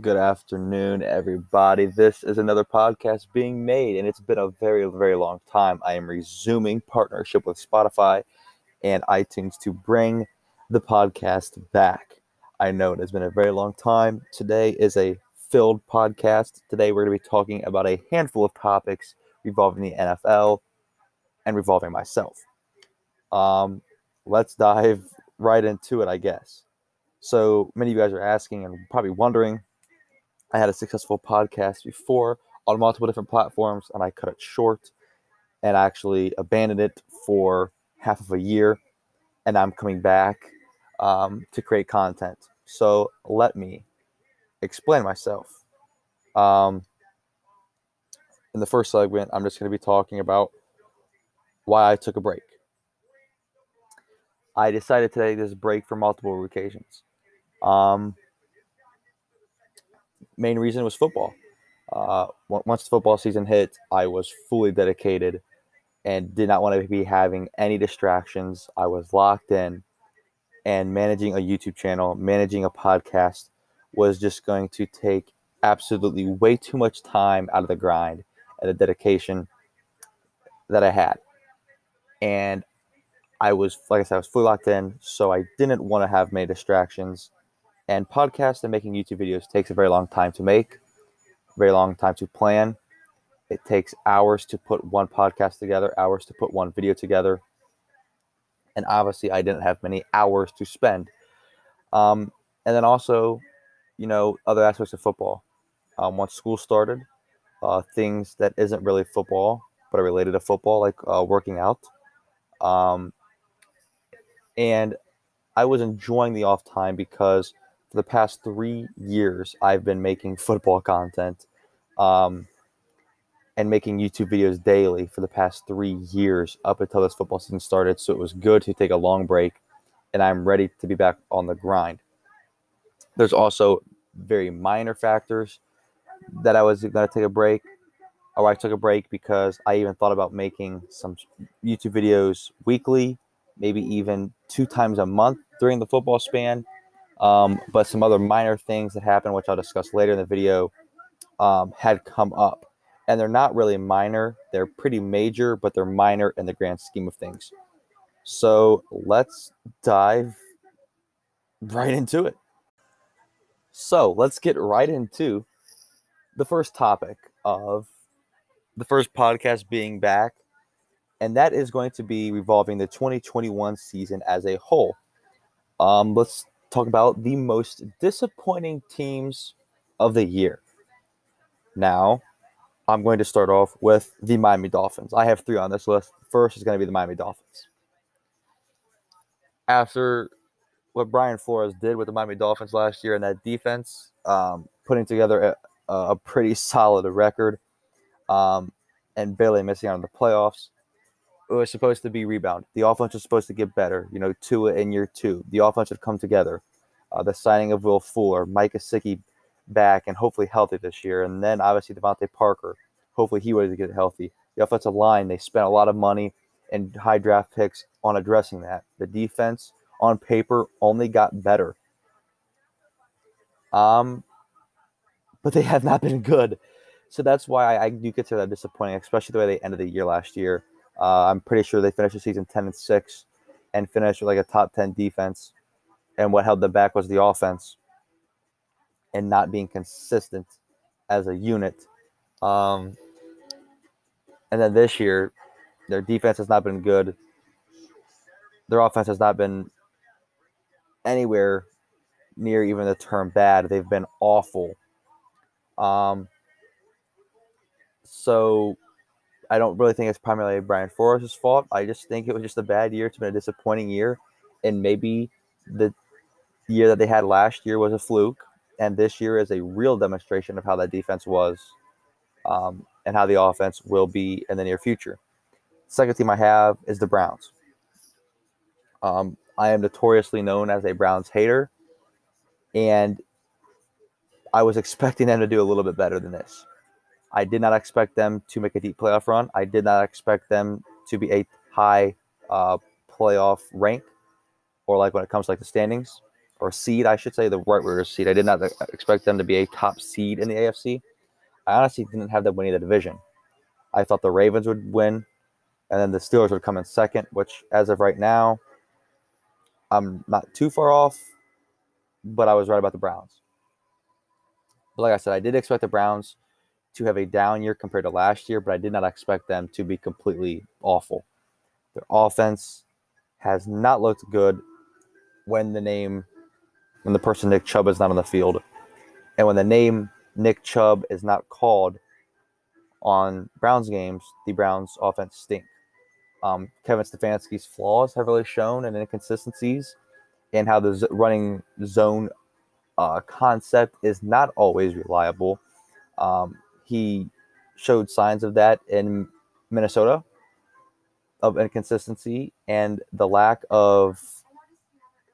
Good afternoon, everybody. This is another podcast being made, and it's been a very, very long time. I am resuming partnership with Spotify and iTunes to bring the podcast back. I know it has been a very long time. Today is a filled podcast. Today, we're going to be talking about a handful of topics revolving the NFL and revolving myself. Um, let's dive right into it, I guess. So many of you guys are asking and probably wondering I had a successful podcast before on multiple different platforms, and I cut it short and actually abandoned it for half of a year. And I'm coming back um, to create content. So let me explain myself. Um, in the first segment, I'm just going to be talking about why I took a break. I decided to take this break for multiple occasions. Um, main reason was football. Uh, once the football season hit, I was fully dedicated and did not want to be having any distractions. I was locked in, and managing a YouTube channel, managing a podcast was just going to take absolutely way too much time out of the grind and the dedication that I had. And I was, like I said, I was fully locked in, so I didn't want to have many distractions. And podcast and making YouTube videos takes a very long time to make, very long time to plan. It takes hours to put one podcast together, hours to put one video together. And obviously, I didn't have many hours to spend. Um, and then also, you know, other aspects of football. Um, once school started, uh, things that isn't really football, but are related to football, like uh, working out. Um, and I was enjoying the off time because for the past three years, I've been making football content um, and making YouTube videos daily for the past three years up until this football season started. So it was good to take a long break, and I'm ready to be back on the grind. There's also very minor factors that I was going to take a break, or I took a break because I even thought about making some YouTube videos weekly, maybe even two times a month during the football span um, but some other minor things that happened, which I'll discuss later in the video, um, had come up. And they're not really minor, they're pretty major, but they're minor in the grand scheme of things. So let's dive right into it. So let's get right into the first topic of the first podcast being back, and that is going to be revolving the 2021 season as a whole. Um, let's talk about the most disappointing teams of the year. Now, I'm going to start off with the Miami Dolphins. I have three on this list. First is going to be the Miami Dolphins. After what Brian Flores did with the Miami Dolphins last year and that defense, um, putting together a, a, pretty solid record um, and barely missing out on the playoffs, was supposed to be rebound. The offense was supposed to get better. You know, Tua in year two. The offense would come together. Uh, the signing of Will Fuller, Mike Gesicki back and hopefully healthy this year, and then obviously DeVante Parker. Hopefully he was to get healthy. The offensive line, they spent a lot of money and high draft picks on addressing that. The defense on paper only got better. Um, but they have not been good. So that's why I, I do consider that disappointing, especially the way they ended the year last year. Uh, I'm pretty sure they finished the season 10 and 6 and finished with like a top 10 defense. And what held them back was the offense and not being consistent as a unit. Um, and then this year, their defense has not been good. Their offense has not been anywhere near even the term bad. They've been awful. Um, so I don't really think it's primarily Brian Flores' fault. I just think it was just a bad year. It's been a disappointing year, and maybe the year that they had last year was a fluke, and this year is a real demonstration of how that defense was, um, and how the offense will be in the near future. Second team I have is the Browns. Um, I am notoriously known as a Browns hater, and I was expecting them to do a little bit better than this. I did not expect them to make a deep playoff run. I did not expect them to be a high uh, playoff rank, or like when it comes to like the standings, or seed, I should say, the right word seed. I did not expect them to be a top seed in the AFC. I honestly didn't have them winning the division. I thought the Ravens would win, and then the Steelers would come in second, which, as of right now, I'm not too far off, but I was right about the Browns. But like I said, I did expect the Browns to have a down year compared to last year, but I did not expect them to be completely awful. Their offense has not looked good when the name, when the person Nick Chubb is not on the field, and when the name Nick Chubb is not called on Browns games, the Browns offense stink. Um, Kevin Stefanski's flaws have really shown and inconsistencies in how the z- running zone uh, concept is not always reliable. Um, he showed signs of that in Minnesota of inconsistency and the lack of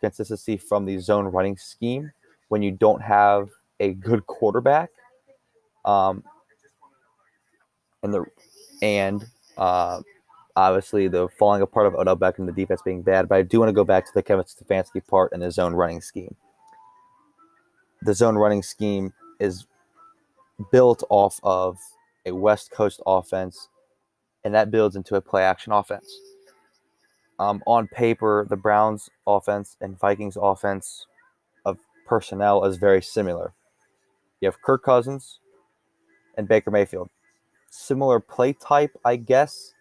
consistency from the zone running scheme when you don't have a good quarterback. Um, and the and uh, obviously the falling apart of Odell Beckham, the defense being bad. But I do want to go back to the Kevin Stefanski part and the zone running scheme. The zone running scheme is built off of a West Coast offense, and that builds into a play action offense. Um, on paper, the Browns offense and Vikings offense of personnel is very similar. You have Kirk Cousins and Baker Mayfield. Similar play type, I guess,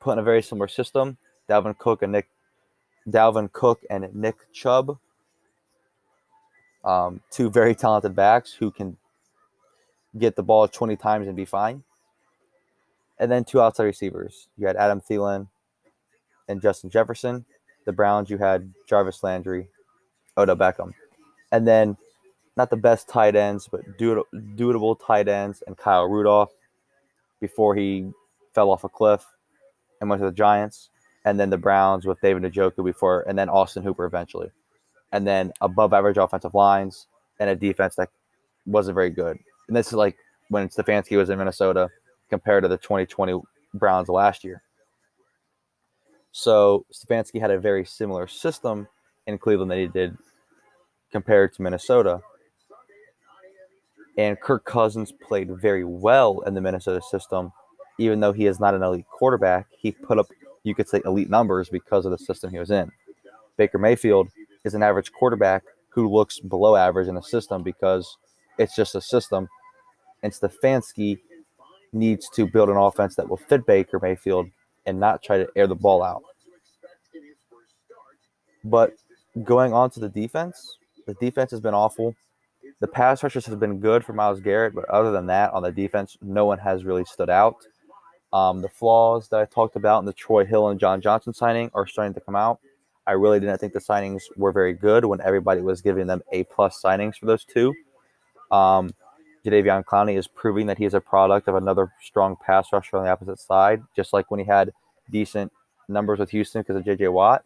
put in a very similar system. Dalvin Cook and Nick Dalvin Cook and Nick Chubb. Um, two very talented backs who can get the ball 20 times and be fine. And then two outside receivers. You had Adam Thielen and Justin Jefferson. The Browns, you had Jarvis Landry, Odell Beckham. And then not the best tight ends, but dudable tight ends and Kyle Rudolph before he fell off a cliff and went to the Giants. And then the Browns with David Njoku before, and then Austin Hooper eventually. And then above average offensive lines and a defense that wasn't very good and this is like when Stefanski was in Minnesota compared to the 2020 Browns last year. So Stefanski had a very similar system in Cleveland that he did compared to Minnesota. And Kirk Cousins played very well in the Minnesota system, even though he is not an elite quarterback. He put up, you could say, elite numbers because of the system he was in. Baker Mayfield is an average quarterback who looks below average in the system because it's just a system and Stefanski needs to build an offense that will fit Baker Mayfield and not try to air the ball out. But going on to the defense, the defense has been awful. The pass rushers has been good for Myles Garrett, but other than that, on the defense, no one has really stood out. Um, the flaws that I talked about in the Troy Hill and John Johnson signing are starting to come out. I really didn't think the signings were very good when everybody was giving them A plus signings for those two. Um, Jadeveon Clowney is proving that he is a product of another strong pass rusher on the opposite side, just like when he had decent numbers with Houston because of J.J. Watt.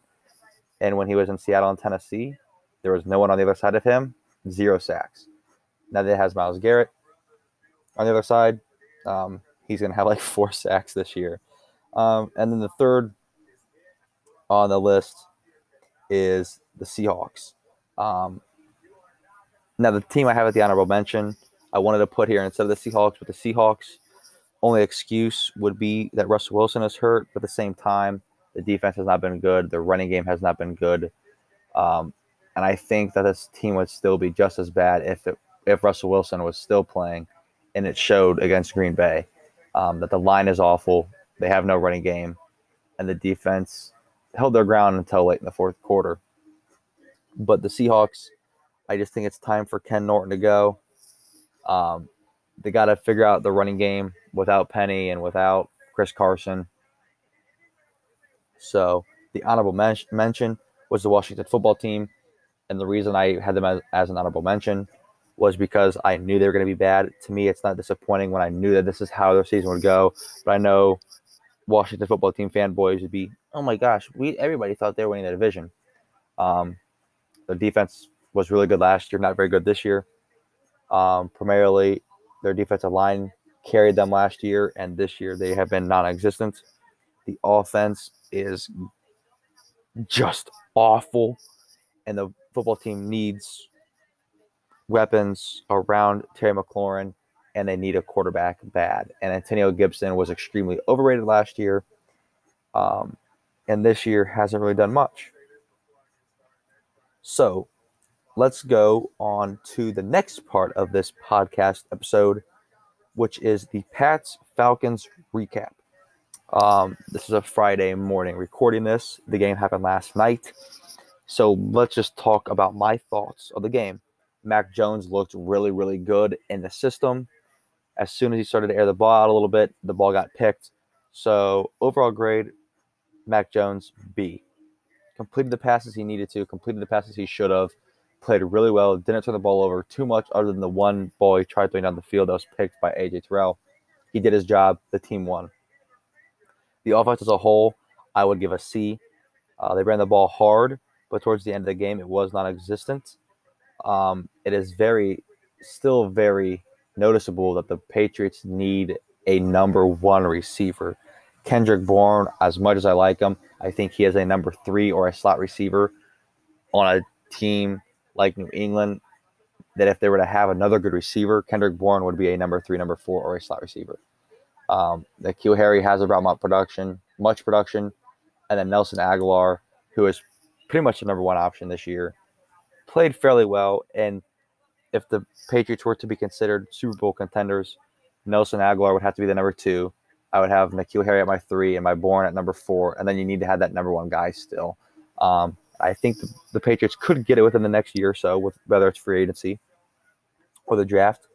And when he was in Seattle and Tennessee, there was no one on the other side of him, zero sacks. Now that has Myles Garrett on the other side. Um, he's going to have like four sacks this year. Um, and then the third on the list is the Seahawks. Um, now, the team I have at the honorable mention – I wanted to put here instead of the Seahawks, but the Seahawks only excuse would be that Russell Wilson is hurt. But at the same time, the defense has not been good. The running game has not been good. Um, and I think that this team would still be just as bad if it, if Russell Wilson was still playing, and it showed against Green Bay. Um, that the line is awful. They have no running game, and the defense held their ground until late in the fourth quarter. But the Seahawks, I just think it's time for Ken Norton to go. Um, they got to figure out the running game without Penny and without Chris Carson. So the honorable men- mention was the Washington football team. And the reason I had them as, as an honorable mention was because I knew they were going to be bad. To me, it's not disappointing when I knew that this is how their season would go. But I know Washington football team fanboys would be, oh my gosh, we everybody thought they were winning the division. Um, the defense was really good last year, not very good this year. Um, primarily, their defensive line carried them last year, and this year they have been non-existent. The offense is just awful, and the football team needs weapons around Terry McLaurin, and they need a quarterback bad. And Antonio Gibson was extremely overrated last year, um, and this year hasn't really done much. So let's go on to the next part of this podcast episode, which is the Pats Falcons recap. Um, this is a Friday morning recording this. The game happened last night. So let's just talk about my thoughts of the game. Mac Jones looked really, really good in the system. As soon as he started to air the ball out a little bit, the ball got picked. So overall grade, Mac Jones B. Completed the passes he needed to, completed the passes he should have, played really well, didn't turn the ball over too much other than the one ball he tried throwing down the field that was picked by AJ Terrell. He did his job. The team won. The offense as a whole, I would give a C. Uh, they ran the ball hard, but towards the end of the game, it was non existent. Um, it is very, still very noticeable that the Patriots need a number one receiver. Kendrick Bourne, as much as I like him, I think he is a number three or a slot receiver on a team like New England. That if they were to have another good receiver, Kendrick Bourne would be a number three, number four, or a slot receiver. Um, N'Keal Harry has about much production, much production, and then Nelson Agholor, who is pretty much the number one option this year, played fairly well. And if the Patriots were to be considered Super Bowl contenders, Nelson Agholor would have to be the number two. I would have N'Keal Harry at my three and my Bourne at number four, and then you need to have that number one guy still. Um, I think the, the, Patriots could get it within the next year or so, with whether it's free agency or the draft,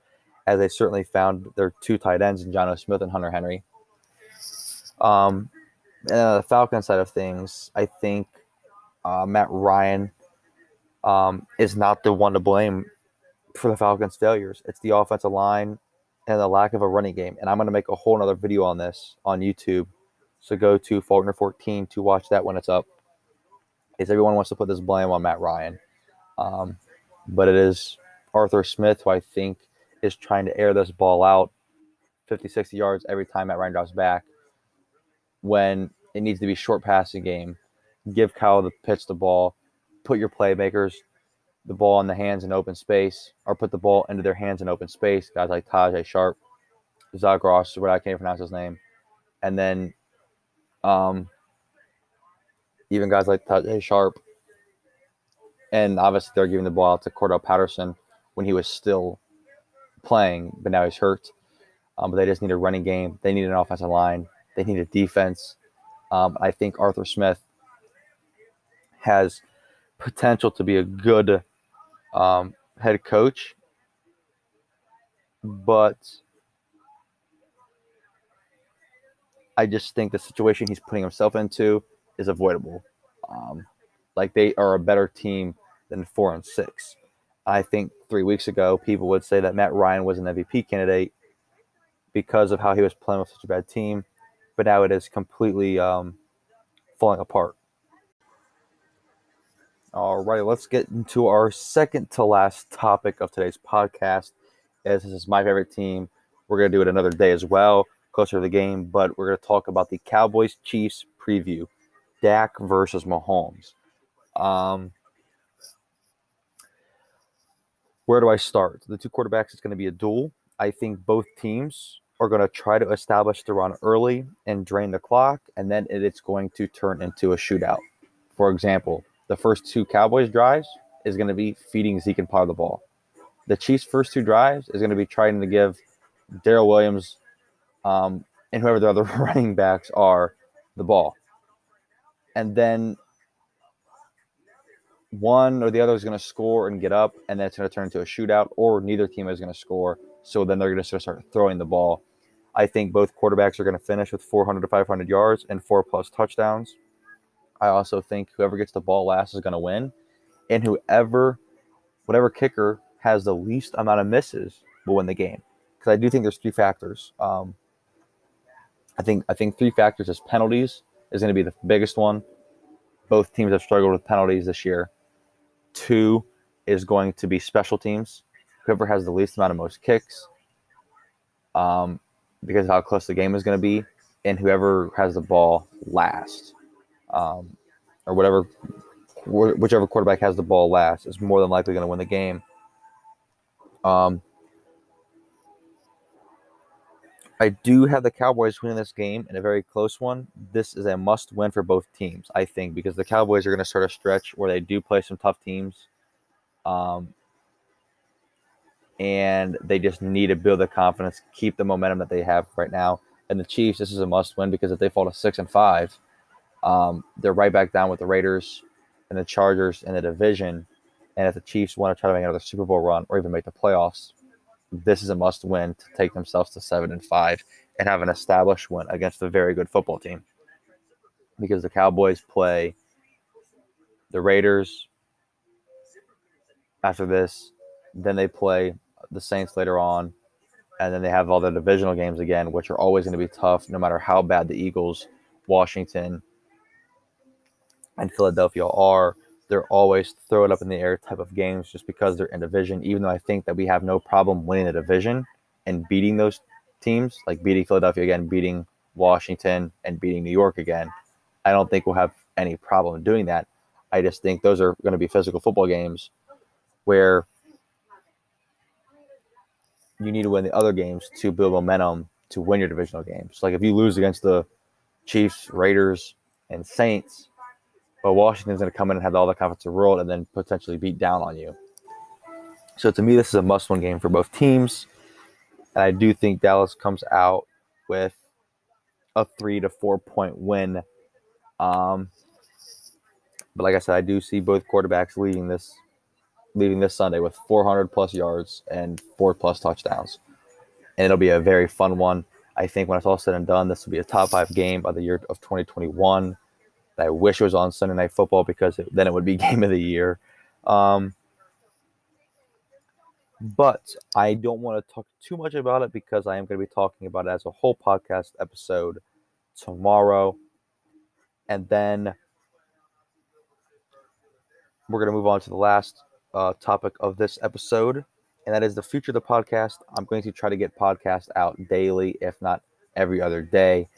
as they certainly found their two tight ends in Jonnu Smith and Hunter Henry. Um, and on the Falcon side of things, I think uh, Matt Ryan um, is not the one to blame for the Falcons' failures. It's the offensive line and the lack of a running game. And I'm going to make a whole other video on this on YouTube. So go to Faulkner 14 to watch that when it's up. Is everyone wants to put this blame on Matt Ryan, um, but it is Arthur Smith who I think is trying to air this ball out 50, 60 yards every time Matt Ryan drops back when it needs to be short passing game. Give Kyle the pitch the ball, put your playmakers the ball in the hands in open space, or put the ball into their hands in open space. Guys like Tajae Sharpe, Zagros, what I can't pronounce his name, and then um, even guys like Tajae Sharpe. and obviously they're giving the ball out to Cordarrelle Patterson when he was still playing, but now he's hurt. Um, but they just need a running game. They need an offensive line. They need a defense. Um, I think Arthur Smith has potential to be a good um, head coach, but I just think the situation he's putting himself into is avoidable. Um, like they are a better team than four and six. I think three weeks ago, people would say that Matt Ryan was an MVP candidate because of how he was playing with such a bad team, but now it is completely um, falling apart. All right, let's get into our second to last topic of today's podcast. As this is my favorite team, we're going to do it another day as well, closer to the game, but we're going to talk about the Cowboys Chiefs preview Dak versus Mahomes. Um, where do I start? The two quarterbacks is going to be a duel. I think both teams are going to try to establish the run early and drain the clock, and then it's going to turn into a shootout. For example, the first two Cowboys drives is going to be feeding Zeke and Pollard the ball. The Chiefs' first two drives is going to be trying to give Darrel Williams um, and whoever the other running backs are the ball. And then one or the other is going to score and get up, and then it's going to turn into a shootout, or neither team is going to score. So then they're going to start throwing the ball. I think both quarterbacks are going to finish with 400 to 500 yards and four plus touchdowns. I also think whoever gets the ball last is going to win, and whoever, whatever kicker has the least amount of misses will win the game. Because I do think there's three factors. Um, I think I think three factors is penalties is going to be the biggest one. Both teams have struggled with penalties this year. Two is going to be special teams. Whoever has the least amount of most kicks, um, because of how close the game is going to be, and whoever has the ball last, um, or whatever whichever quarterback has the ball last is more than likely going to win the game. Um, I do have the Cowboys winning this game in a very close one. This is a must win for both teams, I think, because the Cowboys are going to start a stretch where they do play some tough teams. Um, and they just need to build the confidence, keep the momentum that they have right now. And the Chiefs, this is a must win because if they fall to six and five, um, they're right back down with the Raiders and the Chargers in the division. And if the Chiefs want to try to make another Super Bowl run or even make the playoffs, this is a must win to take themselves to seven and five and have an established win against a very good football team. Because the Cowboys play the Raiders after this, then they play the Saints later on, and then they have all the divisional games again, which are always going to be tough no matter how bad the Eagles, Washington, and Philadelphia are they're always throw it up in the air type of games just because they're in division. Even though I think that we have no problem winning the division and beating those teams, like beating Philadelphia again, beating Washington, and beating New York again, I don't think we'll have any problem doing that. I just think those are going to be physical football games where you need to win the other games to build momentum to win your divisional games. Like if you lose against the Chiefs, Raiders, and Saints, but Washington's going to come in and have all the confidence in the world and then potentially beat down on you. So to me, this is a must-win game for both teams, and I do think Dallas comes out with a three to four point win. Um, but like I said, I do see both quarterbacks leading this leading this Sunday with 400 plus yards and four plus touchdowns, and it'll be a very fun one. I think when it's all said and done, this will be a top five game of the year of 2021. I wish it was on Sunday Night Football because it, then it would be game of the year. Um, but I don't want to talk too much about it because I am going to be talking about it as a whole podcast episode tomorrow. And then we're going to move on to the last uh, topic of this episode, and that is the future of the podcast. I'm going to try to get podcasts out daily, if not every other day.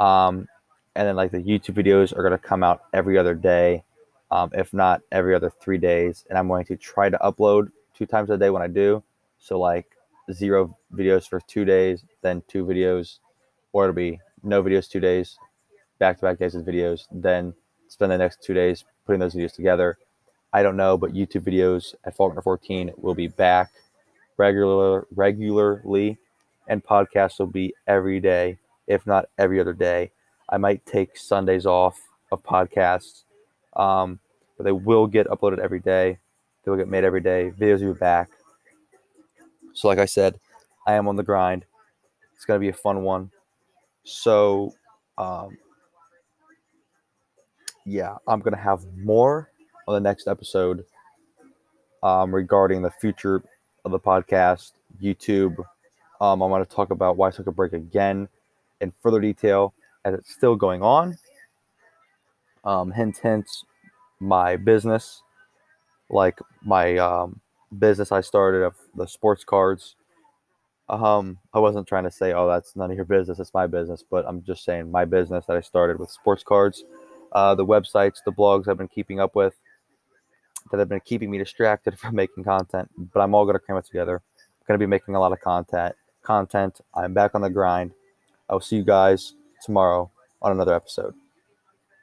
Um, and then like the YouTube videos are going to come out every other day, um, if not every other three days. And I'm going to try to upload two times a day when I do. So like zero videos for two days, then two videos, or it'll be no videos two days, back to back days of videos, then spend the next two days putting those videos together. I don't know, but YouTube videos at Faulkner 14 will be back regular regularly, and podcasts will be every day, if not every other day. I might take Sundays off of podcasts, um, but they will get uploaded every day. They will get made every day. Videos will be back. So, like I said, I am on the grind. It's going to be a fun one. So, um, yeah, I'm going to have more on the next episode um, regarding the future of the podcast, YouTube. Um, I'm going to talk about why I took a break again in further detail as it's still going on. Um, hint, hint, my business, like my um, business I started of the sports cards. Um, I wasn't trying to say, oh, that's none of your business, it's my business, but I'm just saying my business that I started with sports cards, uh, the websites, the blogs I've been keeping up with that have been keeping me distracted from making content, but I'm all going to cram it together. I'm going to be making a lot of content. Content. I'm back on the grind. I will see you guys tomorrow on another episode.